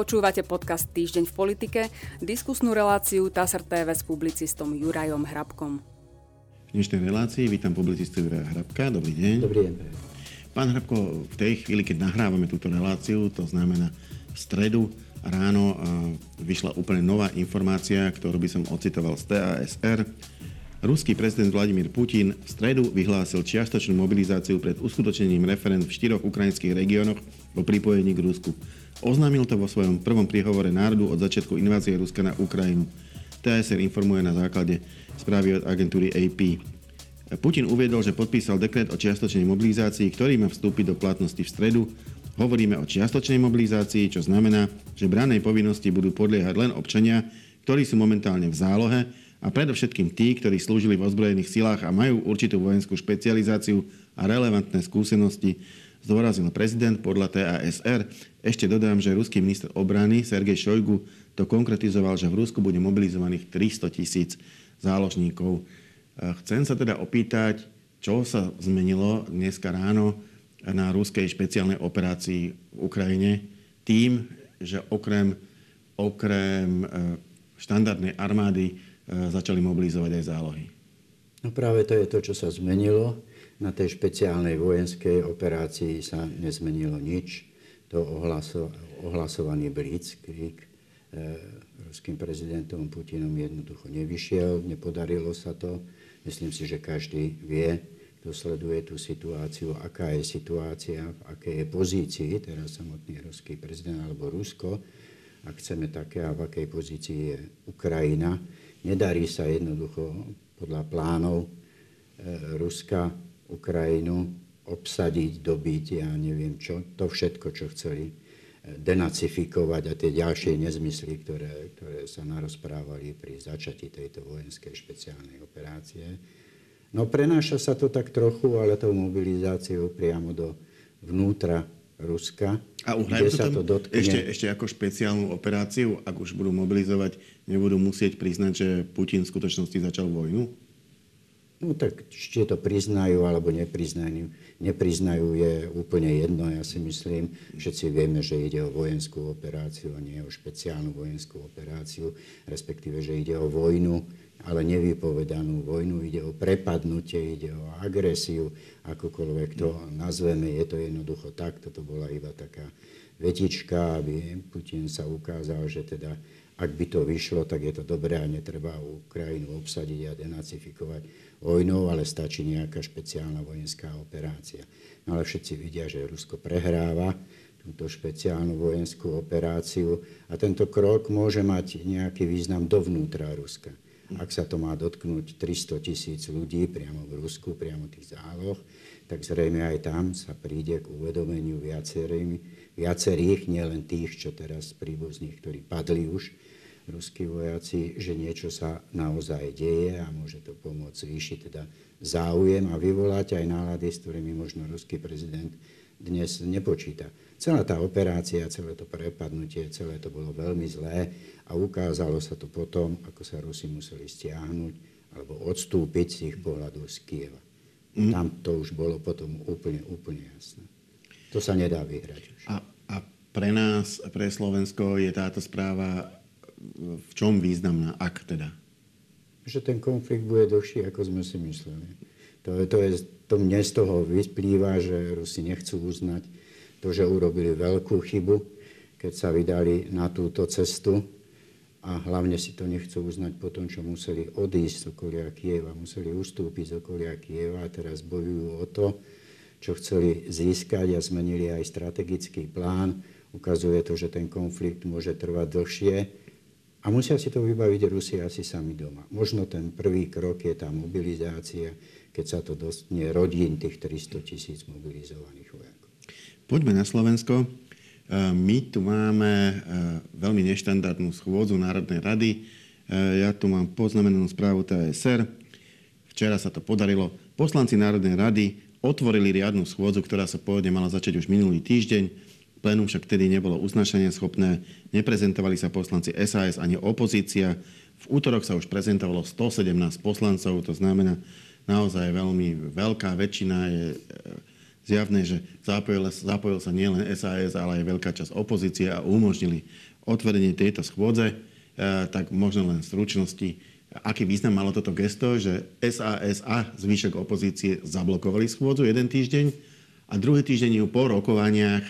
Počúvate podcast Týždeň v politike, diskusnú reláciu TASR TV s publicistom Jurajom Hrabkom. V dnešnej relácii vítam publicistu Juraja Hrabka. Dobrý deň. Dobrý deň. Pán Hrabko, v tej chvíli, keď nahrávame túto reláciu, to znamená v stredu ráno vyšla úplne nová informácia, ktorú by som ocitoval z TASR. Ruský prezident Vladimír Putin v stredu vyhlásil čiastočnú mobilizáciu pred uskutočnením referend v štyroch ukrajinských regiónoch o pripojení k Rusku. Oznámil to vo svojom prvom príhovore národu od začiatku invázie Ruska na Ukrajinu. TSR informuje na základe správy od agentúry AP. Putin uviedol, že podpísal dekret o čiastočnej mobilizácii, ktorý má vstúpiť do platnosti v stredu. Hovoríme o čiastočnej mobilizácii, čo znamená, že branej povinnosti budú podliehať len občania, ktorí sú momentálne v zálohe a predovšetkým tí, ktorí slúžili v ozbrojených silách a majú určitú vojenskú špecializáciu a relevantné skúsenosti zdôraznil prezident podľa TASR. Ešte dodám, že ruský minister obrany Sergej Šojgu to konkretizoval, že v Rusku bude mobilizovaných 300 tisíc záložníkov. Chcem sa teda opýtať, čo sa zmenilo dneska ráno na ruskej špeciálnej operácii v Ukrajine tým, že okrem, okrem e, štandardnej armády e, začali mobilizovať aj zálohy. No práve to je to, čo sa zmenilo. Na tej špeciálnej vojenskej operácii sa nezmenilo nič. To ohlaso, ohlasovaný Blitzkrieg e, ruským prezidentom Putinom jednoducho nevyšiel, nepodarilo sa to. Myslím si, že každý vie, kto sleduje tú situáciu, aká je situácia, v akej je pozícii teraz samotný ruský prezident alebo Rusko, ak chceme také a v akej pozícii je Ukrajina. Nedarí sa jednoducho podľa plánov e, Ruska Ukrajinu obsadiť, dobiť, ja neviem čo, to všetko, čo chceli eh, denacifikovať a tie ďalšie nezmysly, ktoré, ktoré sa narozprávali pri začatí tejto vojenskej špeciálnej operácie. No prenáša sa to tak trochu, ale tou mobilizáciou priamo do vnútra Ruska, a kde sa to dotkne. Ešte, ešte ako špeciálnu operáciu, ak už budú mobilizovať, nebudú musieť priznať, že Putin v skutočnosti začal vojnu? No tak či to priznajú alebo nepriznajú, nepriznajú je úplne jedno. Ja si myslím, všetci vieme, že ide o vojenskú operáciu a nie o špeciálnu vojenskú operáciu, respektíve, že ide o vojnu, ale nevypovedanú vojnu, ide o prepadnutie, ide o agresiu, akokoľvek to nazveme, je to jednoducho tak, toto bola iba taká vetička, aby Putin sa ukázal, že teda ak by to vyšlo, tak je to dobré a netreba Ukrajinu obsadiť a denacifikovať vojnou, ale stačí nejaká špeciálna vojenská operácia. No ale všetci vidia, že Rusko prehráva túto špeciálnu vojenskú operáciu a tento krok môže mať nejaký význam dovnútra Ruska. Ak sa to má dotknúť 300 tisíc ľudí priamo v Rusku, priamo tých záloh, tak zrejme aj tam sa príde k uvedomeniu viacerých, nielen tých, čo teraz príbuzných, ktorí padli už, ruskí vojaci, že niečo sa naozaj deje a môže to pomôcť zvýšiť teda záujem a vyvolať aj nálady, s ktorými možno ruský prezident dnes nepočíta. Celá tá operácia, celé to prepadnutie, celé to bolo veľmi zlé a ukázalo sa to potom, ako sa Rusi museli stiahnuť alebo odstúpiť z ich pohľadu z Kieva. Mm. Tam to už bolo potom úplne, úplne jasné. To sa nedá vyhrať už. A, a pre nás, pre Slovensko je táto správa v čom významná, ak teda? Že ten konflikt bude dlhší, ako sme si mysleli. To, je, to, je, to mne z toho vyplýva, že Rusi nechcú uznať to, že urobili veľkú chybu, keď sa vydali na túto cestu a hlavne si to nechcú uznať po tom, čo museli odísť z okolia Kieva, museli ustúpiť z okolia Kieva a teraz bojujú o to, čo chceli získať a zmenili aj strategický plán. Ukazuje to, že ten konflikt môže trvať dlhšie a musia si to vybaviť Rusi asi sami doma. Možno ten prvý krok je tá mobilizácia, keď sa to dostne rodín tých 300 tisíc mobilizovaných vojakov. Poďme na Slovensko. E, my tu máme e, veľmi neštandardnú schôdzu Národnej rady. E, ja tu mám poznamenanú správu TSR. Včera sa to podarilo. Poslanci Národnej rady otvorili riadnu schôdzu, ktorá sa pôvodne mala začať už minulý týždeň Plénum však vtedy nebolo uznašanie schopné, neprezentovali sa poslanci SAS ani opozícia. V útorok sa už prezentovalo 117 poslancov, to znamená naozaj veľmi veľká väčšina je e, zjavné, že zapojil, zapojil sa nielen SAS, ale aj veľká časť opozície a umožnili otvorenie tejto schôdze, tak možno len v stručnosti, aký význam malo toto gesto, že SAS a zvyšok opozície zablokovali schôdzu jeden týždeň a druhý týždeň ju po rokovaniach,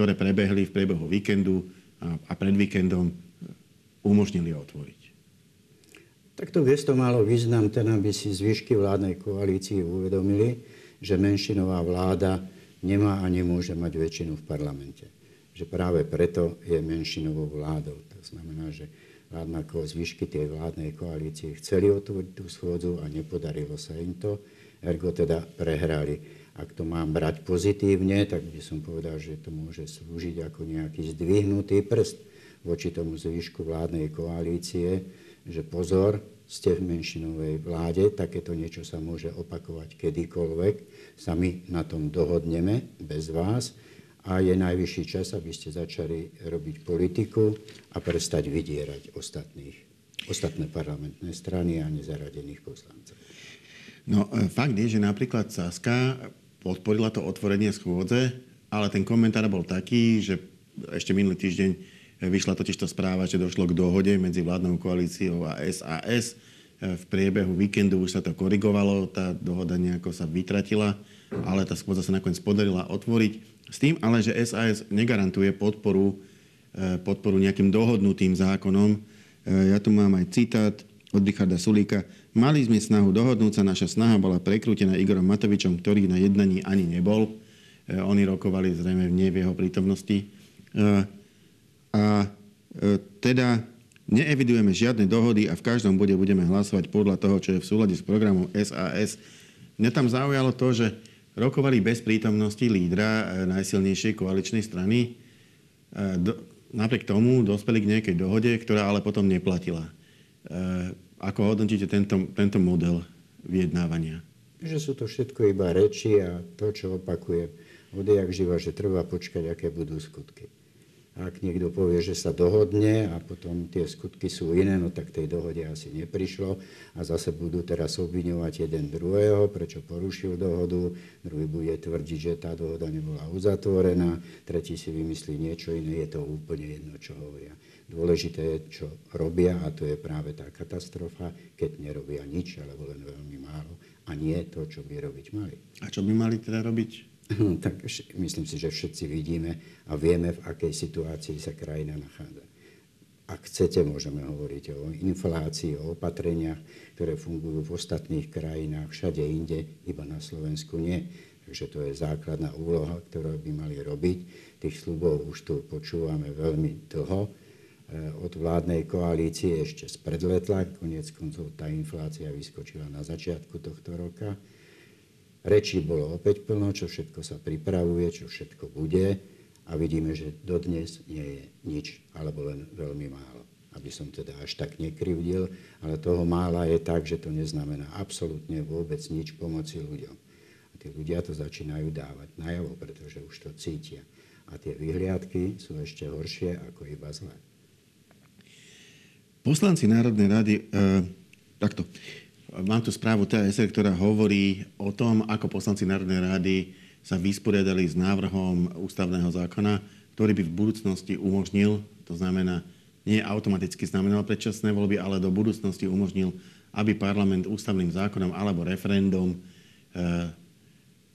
ktoré prebehli v priebehu víkendu a pred víkendom, umožnili otvoriť. Tak to gesto malo význam ten, aby si zvyšky vládnej koalícii uvedomili, že menšinová vláda nemá a nemôže mať väčšinu v parlamente. Že práve preto je menšinovou vládou. To znamená, že vládna zvyšky tej vládnej koalície chceli otvoriť tú schôdzu a nepodarilo sa im to. Ergo teda prehrali. Ak to mám brať pozitívne, tak by som povedal, že to môže slúžiť ako nejaký zdvihnutý prst voči tomu zvyšku vládnej koalície, že pozor, ste v menšinovej vláde, takéto niečo sa môže opakovať kedykoľvek, sa my na tom dohodneme bez vás a je najvyšší čas, aby ste začali robiť politiku a prestať vydierať ostatných, ostatné parlamentné strany a nezaradených poslancov. No, e, fakt je, že napríklad Saska podporila to otvorenie schôdze, ale ten komentár bol taký, že ešte minulý týždeň Vyšla totiž to správa, že došlo k dohode medzi vládnou koalíciou a SAS. V priebehu víkendu už sa to korigovalo, tá dohoda nejako sa vytratila, ale tá schôdza sa nakoniec podarila otvoriť. S tým ale, že SAS negarantuje podporu, e, podporu nejakým dohodnutým zákonom. E, ja tu mám aj citát od Richarda Sulíka. Mali sme snahu dohodnúť sa, naša snaha bola prekrútená Igorom Matovičom, ktorý na jednaní ani nebol. E, oni rokovali zrejme nie v jeho prítomnosti a e, teda neevidujeme žiadne dohody a v každom bode budeme hlasovať podľa toho, čo je v súlade s programom SAS. Mňa tam zaujalo to, že rokovali bez prítomnosti lídra e, najsilnejšej koaličnej strany. E, napriek tomu dospeli k nejakej dohode, ktorá ale potom neplatila. Ako hodnotíte tento, tento model vyjednávania? Že sú to všetko iba reči a to, čo opakuje odjak živa, že treba počkať, aké budú skutky. Ak niekto povie, že sa dohodne a potom tie skutky sú iné, no tak tej dohode asi neprišlo a zase budú teraz obviňovať jeden druhého, prečo porušil dohodu, druhý bude tvrdiť, že tá dohoda nebola uzatvorená, tretí si vymyslí niečo iné, je to úplne jedno, čo hovoria. Dôležité je, čo robia a to je práve tá katastrofa, keď nerobia nič alebo len veľmi málo a nie to, čo by robiť mali. A čo by mali teda robiť? tak myslím si, že všetci vidíme a vieme, v akej situácii sa krajina nachádza. Ak chcete, môžeme hovoriť o inflácii, o opatreniach, ktoré fungujú v ostatných krajinách, všade inde, iba na Slovensku nie. Takže to je základná úloha, ktorú by mali robiť. Tých slubov už tu počúvame veľmi dlho. E, od vládnej koalície ešte spredletla, konec koncov tá inflácia vyskočila na začiatku tohto roka Rečí bolo opäť plno, čo všetko sa pripravuje, čo všetko bude a vidíme, že dodnes nie je nič, alebo len veľmi málo. Aby som teda až tak nekrivdil, ale toho mála je tak, že to neznamená absolútne vôbec nič pomoci ľuďom. A tí ľudia to začínajú dávať najavo, pretože už to cítia. A tie vyhliadky sú ešte horšie ako iba zlé. Poslanci Národnej rady, e, takto, Mám tu správu TSR, ktorá hovorí o tom, ako poslanci Národnej rady sa vysporiadali s návrhom ústavného zákona, ktorý by v budúcnosti umožnil, to znamená, nie automaticky znamenal predčasné voľby, ale do budúcnosti umožnil, aby parlament ústavným zákonom alebo referendum e,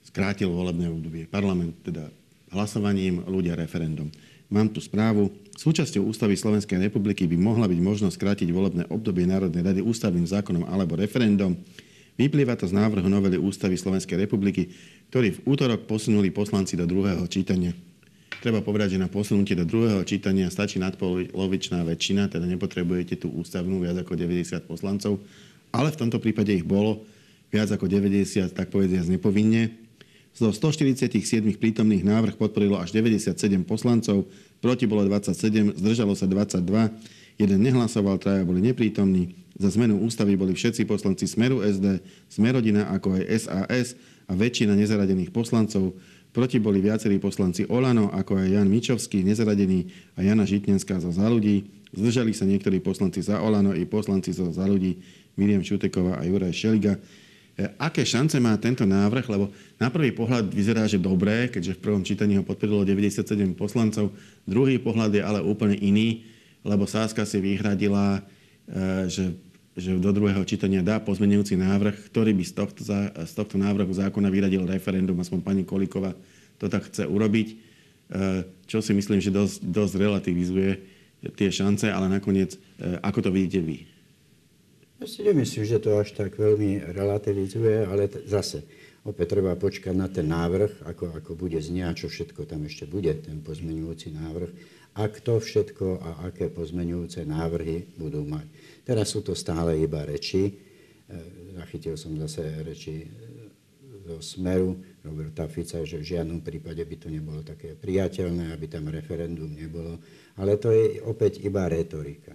skrátil volebné obdobie. Parlament teda hlasovaním, ľudia referendum. Mám tu správu. Súčasťou ústavy Slovenskej republiky by mohla byť možnosť skrátiť volebné obdobie Národnej rady ústavným zákonom alebo referendum. Vyplýva to z návrhu novely ústavy Slovenskej republiky, ktorý v útorok posunuli poslanci do druhého čítania. Treba povedať, že na posunutie do druhého čítania stačí nadpolovičná väčšina, teda nepotrebujete tú ústavnú viac ako 90 poslancov, ale v tomto prípade ich bolo viac ako 90, tak povediať nepovinne. Zo 147 prítomných návrh podporilo až 97 poslancov, proti bolo 27, zdržalo sa 22, jeden nehlasoval, traja boli neprítomní. Za zmenu ústavy boli všetci poslanci Smeru SD, Smerodina ako aj SAS a väčšina nezaradených poslancov. Proti boli viacerí poslanci Olano, ako aj Jan Mičovský, nezaradený a Jana Žitnenská za za ľudí. Zdržali sa niektorí poslanci za Olano i poslanci za za ľudí Miriam Šuteková a Juraj Šeliga. Aké šance má tento návrh, lebo na prvý pohľad vyzerá, že dobré, keďže v prvom čítaní ho podporilo 97 poslancov, druhý pohľad je ale úplne iný, lebo Sáska si vyhradila, že že do druhého čítania dá pozmenujúci návrh, ktorý by z tohto, z tohto návrhu zákona vyradil referendum, aspoň pani Kolikova to tak chce urobiť, e, čo si myslím, že dosť, dosť relativizuje tie šance, ale nakoniec, e, ako to vidíte vy? Ja si nemyslím, že to až tak veľmi relativizuje, ale t- zase opäť treba počkať na ten návrh, ako, ako bude znieť, čo všetko tam ešte bude, ten pozmenujúci návrh a kto všetko a aké pozmenujúce návrhy budú mať. Teraz sú to stále iba reči. E, zachytil som zase reči e, zo Smeru Roberta Fica, že v žiadnom prípade by to nebolo také priateľné, aby tam referendum nebolo. Ale to je opäť iba retorika.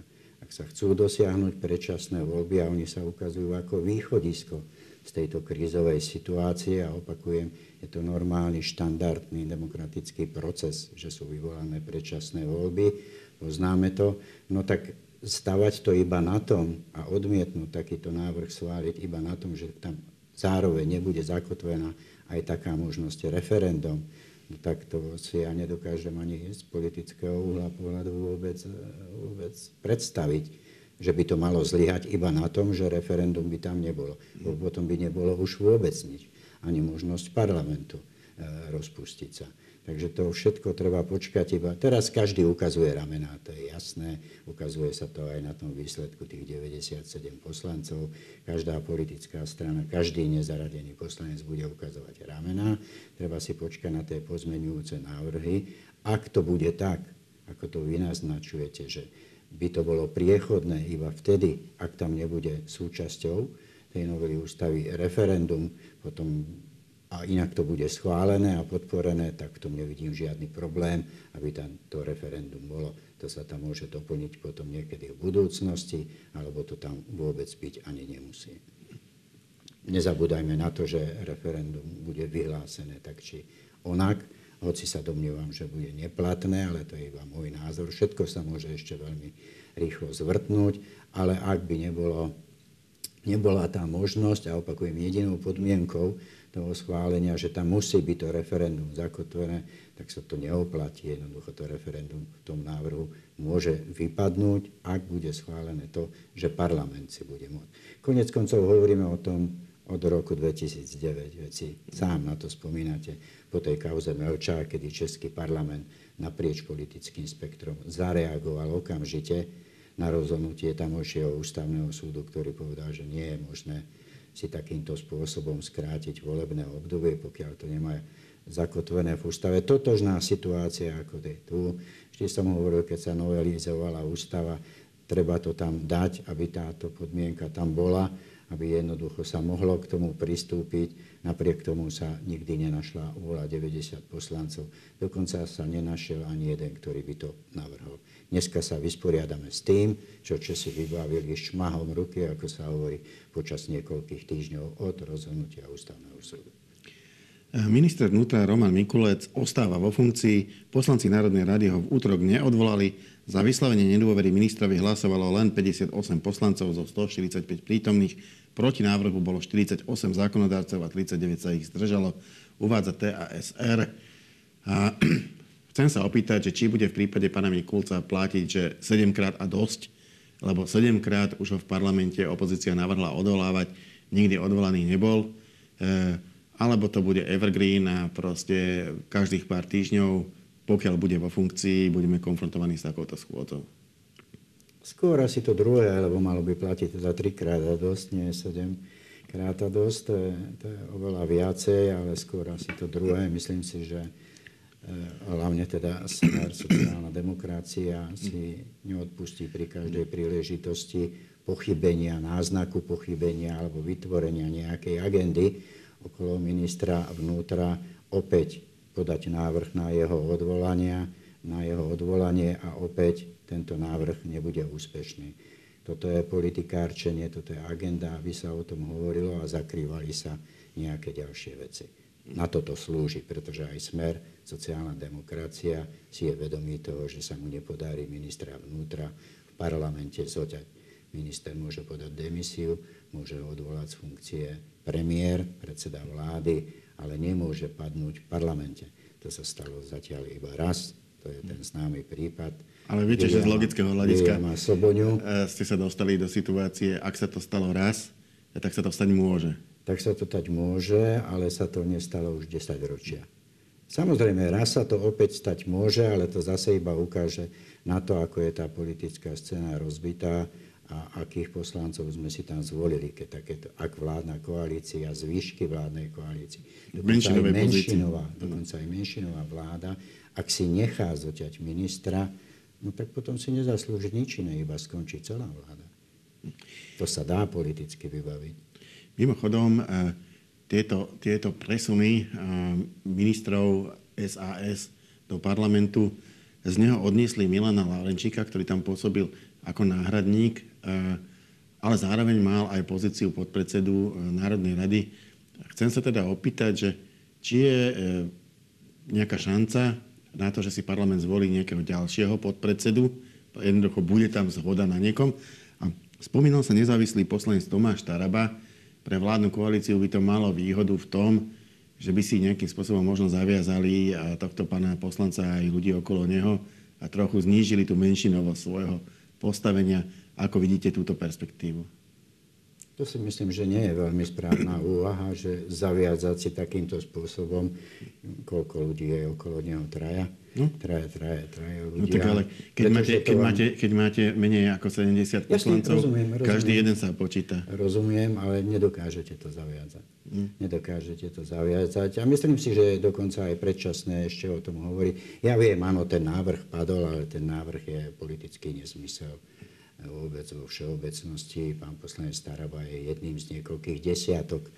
Sa chcú dosiahnuť predčasné voľby a oni sa ukazujú ako východisko z tejto krízovej situácie. A opakujem, je to normálny, štandardný demokratický proces, že sú vyvolané predčasné voľby, poznáme to, no tak stavať to iba na tom a odmietnúť takýto návrh schváliť iba na tom, že tam zároveň nebude zakotvená aj taká možnosť referendum, tak to si ja nedokážem ani z politického uhla pohľadu vôbec, vôbec predstaviť, že by to malo zlyhať iba na tom, že referendum by tam nebolo. Bo potom by nebolo už vôbec nič, ani možnosť parlamentu e, rozpustiť sa. Takže to všetko treba počkať iba. Teraz každý ukazuje ramená, to je jasné. Ukazuje sa to aj na tom výsledku tých 97 poslancov. Každá politická strana, každý nezaradený poslanec bude ukazovať ramená. Treba si počkať na tie pozmenujúce návrhy. Ak to bude tak, ako to vy naznačujete, že by to bolo priechodné iba vtedy, ak tam nebude súčasťou tej novely ústavy referendum, potom a inak to bude schválené a podporené, tak v tom nevidím žiadny problém, aby tam to referendum bolo. To sa tam môže doplniť potom niekedy v budúcnosti, alebo to tam vôbec byť ani nemusí. Nezabúdajme na to, že referendum bude vyhlásené tak či onak, hoci sa domnievam, že bude neplatné, ale to je iba môj názor. Všetko sa môže ešte veľmi rýchlo zvrtnúť, ale ak by nebolo, nebola tá možnosť, a opakujem, jedinou podmienkou, toho schválenia, že tam musí byť to referendum zakotvené, tak sa to neoplatí. Jednoducho to referendum v tom návrhu môže vypadnúť, ak bude schválené to, že parlament si bude môcť. Konec koncov hovoríme o tom od roku 2009. Veci sám na to spomínate po tej kauze Melča, kedy Český parlament naprieč politickým spektrom zareagoval okamžite na rozhodnutie tamojšieho ústavného súdu, ktorý povedal, že nie je možné si takýmto spôsobom skrátiť volebné obdobie, pokiaľ to nemá zakotvené v ústave. Totožná situácia ako je tu. Vždy som hovoril, keď sa novelizovala ústava, treba to tam dať, aby táto podmienka tam bola, aby jednoducho sa mohlo k tomu pristúpiť. Napriek tomu sa nikdy nenašla vôľa 90 poslancov. Dokonca sa nenašiel ani jeden, ktorý by to navrhol. Dneska sa vysporiadame s tým, čo Česi vybavili šmahom ruky, ako sa hovorí, počas niekoľkých týždňov od rozhodnutia ústavného súdu. Minister vnútra Roman Mikulec ostáva vo funkcii. Poslanci Národnej rady ho v útorok neodvolali. Za vyslovenie nedôvery ministrovi hlasovalo len 58 poslancov zo 145 prítomných. Proti návrhu bolo 48 zákonodárcov a 39 sa ich zdržalo. Uvádza TASR. A Chcem sa opýtať, že či bude v prípade pána Mikulca platiť, že 7 krát a dosť, lebo 7 krát už ho v parlamente opozícia navrhla odvolávať, nikdy odvolaný nebol, e, alebo to bude evergreen a proste každých pár týždňov, pokiaľ bude vo funkcii, budeme konfrontovaní s takouto schôdzou. Skôr asi to druhé, lebo malo by platiť teda 3 krát a dosť, nie 7 krát a dosť, to je, to je oveľa viacej, ale skôr asi to druhé. Myslím si, že Eh, hlavne teda smer sociálna demokracia si neodpustí pri každej príležitosti pochybenia, náznaku pochybenia alebo vytvorenia nejakej agendy okolo ministra vnútra opäť podať návrh na jeho odvolania, na jeho odvolanie a opäť tento návrh nebude úspešný. Toto je politikárčenie, toto je agenda, aby sa o tom hovorilo a zakrývali sa nejaké ďalšie veci na toto slúži, pretože aj smer, sociálna demokracia si je vedomý toho, že sa mu nepodarí ministra vnútra v parlamente zoťať. Minister môže podať demisiu, môže odvolať z funkcie premiér, predseda vlády, ale nemôže padnúť v parlamente. To sa stalo zatiaľ iba raz, to je ten známy prípad. Ale viete, že z logického hľadiska e, ste sa dostali do situácie, ak sa to stalo raz, tak sa to stať môže. Tak sa to stať môže, ale sa to nestalo už 10 ročia. Samozrejme, raz sa to opäť stať môže, ale to zase iba ukáže na to, ako je tá politická scéna rozbitá a akých poslancov sme si tam zvolili, keď takéto, ak vládna koalícia, zvýšky vládnej koalície, dokonca aj, menšinová, dokonca aj menšinová vláda, ak si nechá zoťať ministra, no tak potom si nezaslúži nič iné, iba skončí celá vláda. To sa dá politicky vybaviť. Mimochodom, eh, tieto, tieto presuny ministrov SAS do parlamentu z neho odniesli Milana Laurenčíka, ktorý tam pôsobil ako náhradník, ale zároveň mal aj pozíciu podpredsedu Národnej rady. Chcem sa teda opýtať, že či je e, nejaká šanca na to, že si parlament zvolí nejakého ďalšieho podpredsedu, jednoducho bude tam zhoda na niekom. A spomínal sa nezávislý poslanec Tomáš Taraba, pre vládnu koalíciu by to malo výhodu v tom, že by si nejakým spôsobom možno zaviazali a tohto pána poslanca aj ľudí okolo neho a trochu znížili tú menšinovosť svojho postavenia. Ako vidíte túto perspektívu? To si myslím, že nie je veľmi správna úvaha, že zaviazať si takýmto spôsobom, koľko ľudí je okolo neho, traja, no? traja, traja, traja ľudia. No tak ale keď, máte, keď, vám... máte, keď máte menej ako 70 poslancov, rozumiem, rozumiem, každý jeden sa počíta. Rozumiem, ale nedokážete to zaviazať. Hm. Nedokážete to zaviazať. A myslím si, že dokonca aj predčasné ešte o tom hovoriť. Ja viem, áno, ten návrh padol, ale ten návrh je politický nesmysel vôbec vo všeobecnosti. Pán poslanec Staraba je jedným z niekoľkých desiatok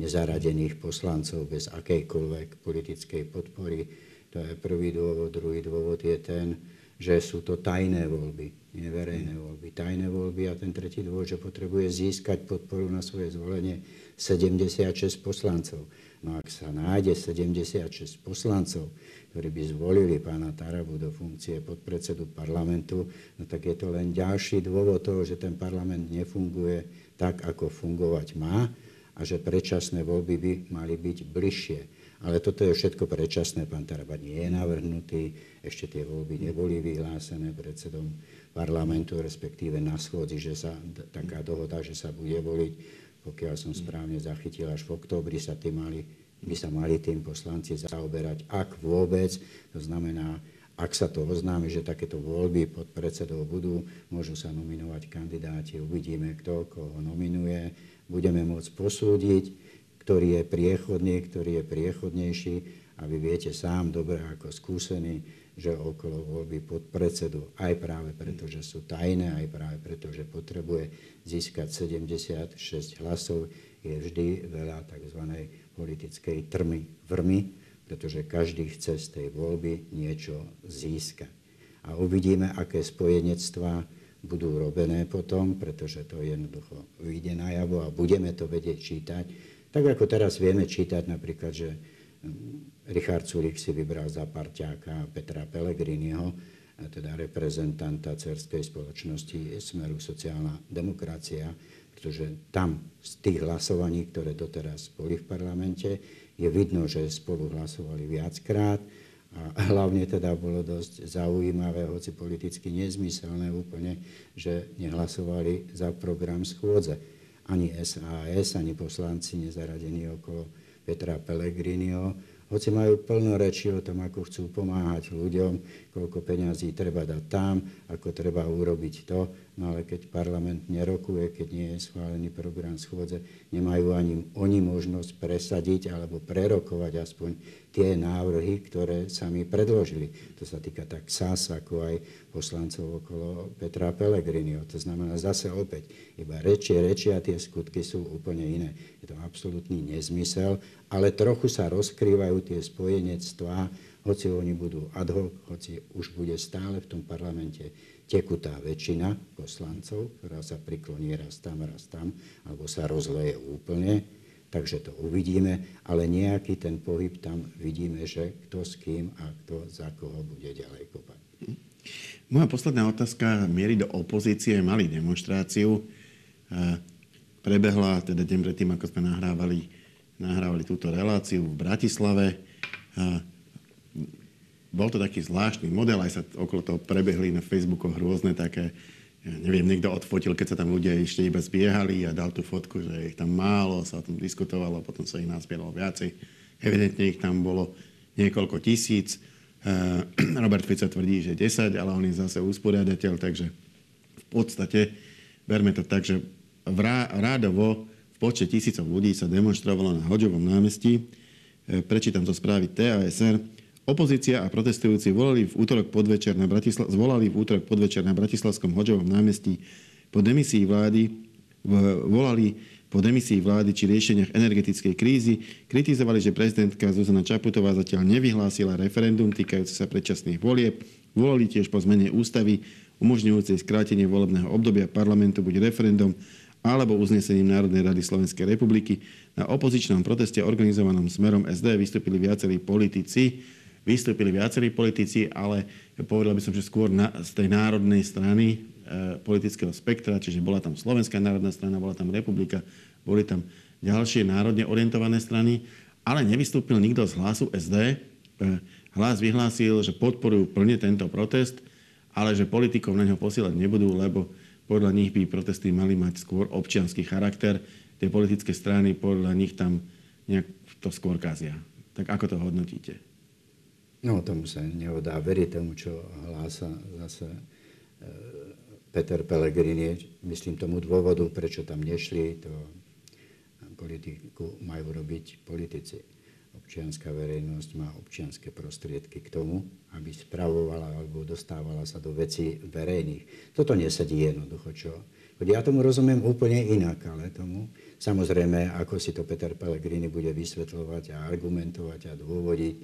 nezaradených poslancov bez akejkoľvek politickej podpory. To je prvý dôvod. Druhý dôvod je ten, že sú to tajné voľby, neverejné voľby. Tajné voľby a ten tretí dôvod, že potrebuje získať podporu na svoje zvolenie 76 poslancov. No ak sa nájde 76 poslancov, ktorí by zvolili pána Tarabu do funkcie podpredsedu parlamentu, no tak je to len ďalší dôvod toho, že ten parlament nefunguje tak, ako fungovať má a že predčasné voľby by mali byť bližšie. Ale toto je všetko predčasné, pán Taraba nie je navrhnutý, ešte tie voľby neboli vyhlásené predsedom parlamentu, respektíve na schôdzi, že sa taká dohoda, že sa bude voliť pokiaľ som správne zachytil, až v októbri sa tým mali, by sa mali tým poslanci zaoberať, ak vôbec. To znamená, ak sa to oznámi, že takéto voľby pod predsedou budú, môžu sa nominovať kandidáti, uvidíme, kto koho nominuje, budeme môcť posúdiť, ktorý je priechodný, ktorý je priechodnejší a vy viete sám dobre ako skúsený, že okolo voľby pod predsedu, aj práve preto, že sú tajné, aj práve preto, že potrebuje získať 76 hlasov, je vždy veľa tzv. politickej trmy, vrmy, pretože každý chce z tej voľby niečo získať. A uvidíme, aké spojenectvá budú robené potom, pretože to jednoducho vyjde najavo a budeme to vedieť čítať. Tak ako teraz vieme čítať napríklad, že Richard Sulik si vybral za parťáka Petra Pellegriniho, teda reprezentanta cerskej spoločnosti Smeru sociálna demokracia, pretože tam z tých hlasovaní, ktoré doteraz boli v parlamente, je vidno, že spolu hlasovali viackrát a hlavne teda bolo dosť zaujímavé, hoci politicky nezmyselné úplne, že nehlasovali za program schôdze. Ani SAS, ani poslanci nezaradení okolo Petra Pellegriniho hoci majú plno reči o tom, ako chcú pomáhať ľuďom, koľko peňazí treba dať tam, ako treba urobiť to, no ale keď parlament nerokuje, keď nie je schválený program schôdze, nemajú ani oni možnosť presadiť alebo prerokovať aspoň tie návrhy, ktoré sami predložili. To sa týka tak SAS, ako aj poslancov okolo Petra Pellegriniho. To znamená zase opäť, iba reči, reči a tie skutky sú úplne iné. Je to absolútny nezmysel, ale trochu sa rozkrývajú tie spojenectvá, hoci oni budú ad hoc, hoci už bude stále v tom parlamente tekutá väčšina poslancov, ktorá sa prikloní raz tam, raz tam, alebo sa rozleje úplne, takže to uvidíme, ale nejaký ten pohyb tam vidíme, že kto s kým a kto za koho bude ďalej kopať. Moja posledná otázka mierí do opozície. Mali demonstráciu. prebehla, teda deň predtým, ako sme nahrávali, nahrávali túto reláciu v Bratislave. Bol to taký zvláštny model, aj sa okolo toho prebehli na Facebookoch rôzne také, ja neviem, niekto odfotil, keď sa tam ľudia ešte iba zbiehali a dal tú fotku, že ich tam málo, sa o tom diskutovalo, potom sa ich nazbieralo viacej. Evidentne ich tam bolo niekoľko tisíc. Robert Fico tvrdí, že 10, ale on je zase usporiadateľ, takže v podstate berme to tak, že rádovo v počte tisícov ľudí sa demonstrovalo na Hoďovom námestí. E, prečítam to správy TASR. Opozícia a protestujúci volali v útorok podvečer na, Bratisla- v útorok podvečer na Bratislavskom Hoďovom námestí po demisii vlády volali po demisii vlády či riešeniach energetickej krízy, kritizovali, že prezidentka Zuzana Čaputová zatiaľ nevyhlásila referendum týkajúce sa predčasných volieb, volali tiež po zmene ústavy umožňujúcej skrátenie volebného obdobia parlamentu buď referendum alebo uznesením Národnej rady Slovenskej republiky. Na opozičnom proteste organizovanom smerom SD vystúpili viacerí politici, vystúpili viacerí politici, ale povedal by som, že skôr na, z tej národnej strany e, politického spektra, čiže bola tam Slovenská národná strana, bola tam Republika, boli tam ďalšie národne orientované strany, ale nevystúpil nikto z hlasu SD. E, hlas vyhlásil, že podporujú plne tento protest, ale že politikov na ňo posielať nebudú, lebo podľa nich by protesty mali mať skôr občianský charakter. Tie politické strany podľa nich tam nejak to skôr kazia. Tak ako to hodnotíte? No, tomu sa neodá veriť, tomu, čo hlása zase e, Peter Pellegrini. Myslím tomu dôvodu, prečo tam nešli, to politiku majú robiť politici občianská verejnosť má občianské prostriedky k tomu, aby spravovala alebo dostávala sa do vecí verejných. Toto nesedí jednoducho, čo? Ja tomu rozumiem úplne inak, ale tomu, samozrejme, ako si to Peter Pellegrini bude vysvetľovať a argumentovať a dôvodiť,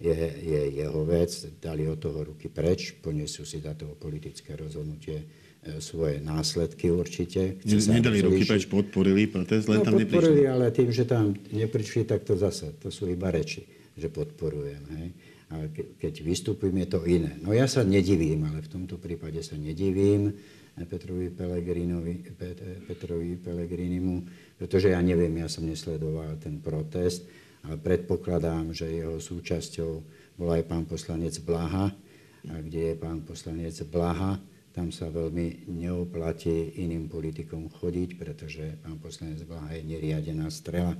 je, je jeho vec. Dali od toho ruky preč, ponesú si za to politické rozhodnutie E, svoje následky určite. Chce Nedali ruky preč, podporili protest, len no, tam podporili, neprišli. ale tým, že tam neprišli, tak to zase, to sú iba reči, že podporujem. Hej. A keď vystupujem, je to iné. No ja sa nedivím, ale v tomto prípade sa nedivím Petrovi Pelegrinovi, Petrovi Pelegrinimu, pretože ja neviem, ja som nesledoval ten protest, predpokladám, že jeho súčasťou bol aj pán poslanec Blaha, a kde je pán poslanec Blaha, tam sa veľmi neoplatí iným politikom chodiť, pretože pán poslanec Blaha je neriadená strela,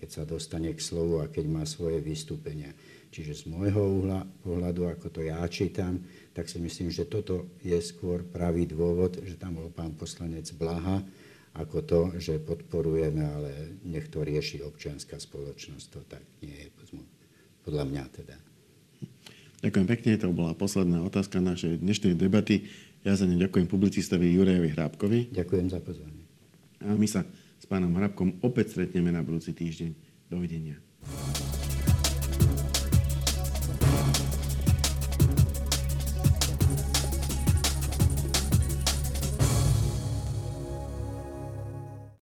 keď sa dostane k slovu a keď má svoje vystúpenia. Čiže z môjho pohľadu, ako to ja čítam, tak si myslím, že toto je skôr pravý dôvod, že tam bol pán poslanec Blaha, ako to, že podporujeme, ale nech to rieši občianská spoločnosť. To tak nie je, podľa mňa teda. Ďakujem pekne, to bola posledná otázka našej dnešnej debaty. Ja za ne ďakujem publicistovi Jurajovi Hrábkovi. Ďakujem za pozvanie. A my sa s pánom Hrábkom opäť stretneme na budúci týždeň. Dovidenia.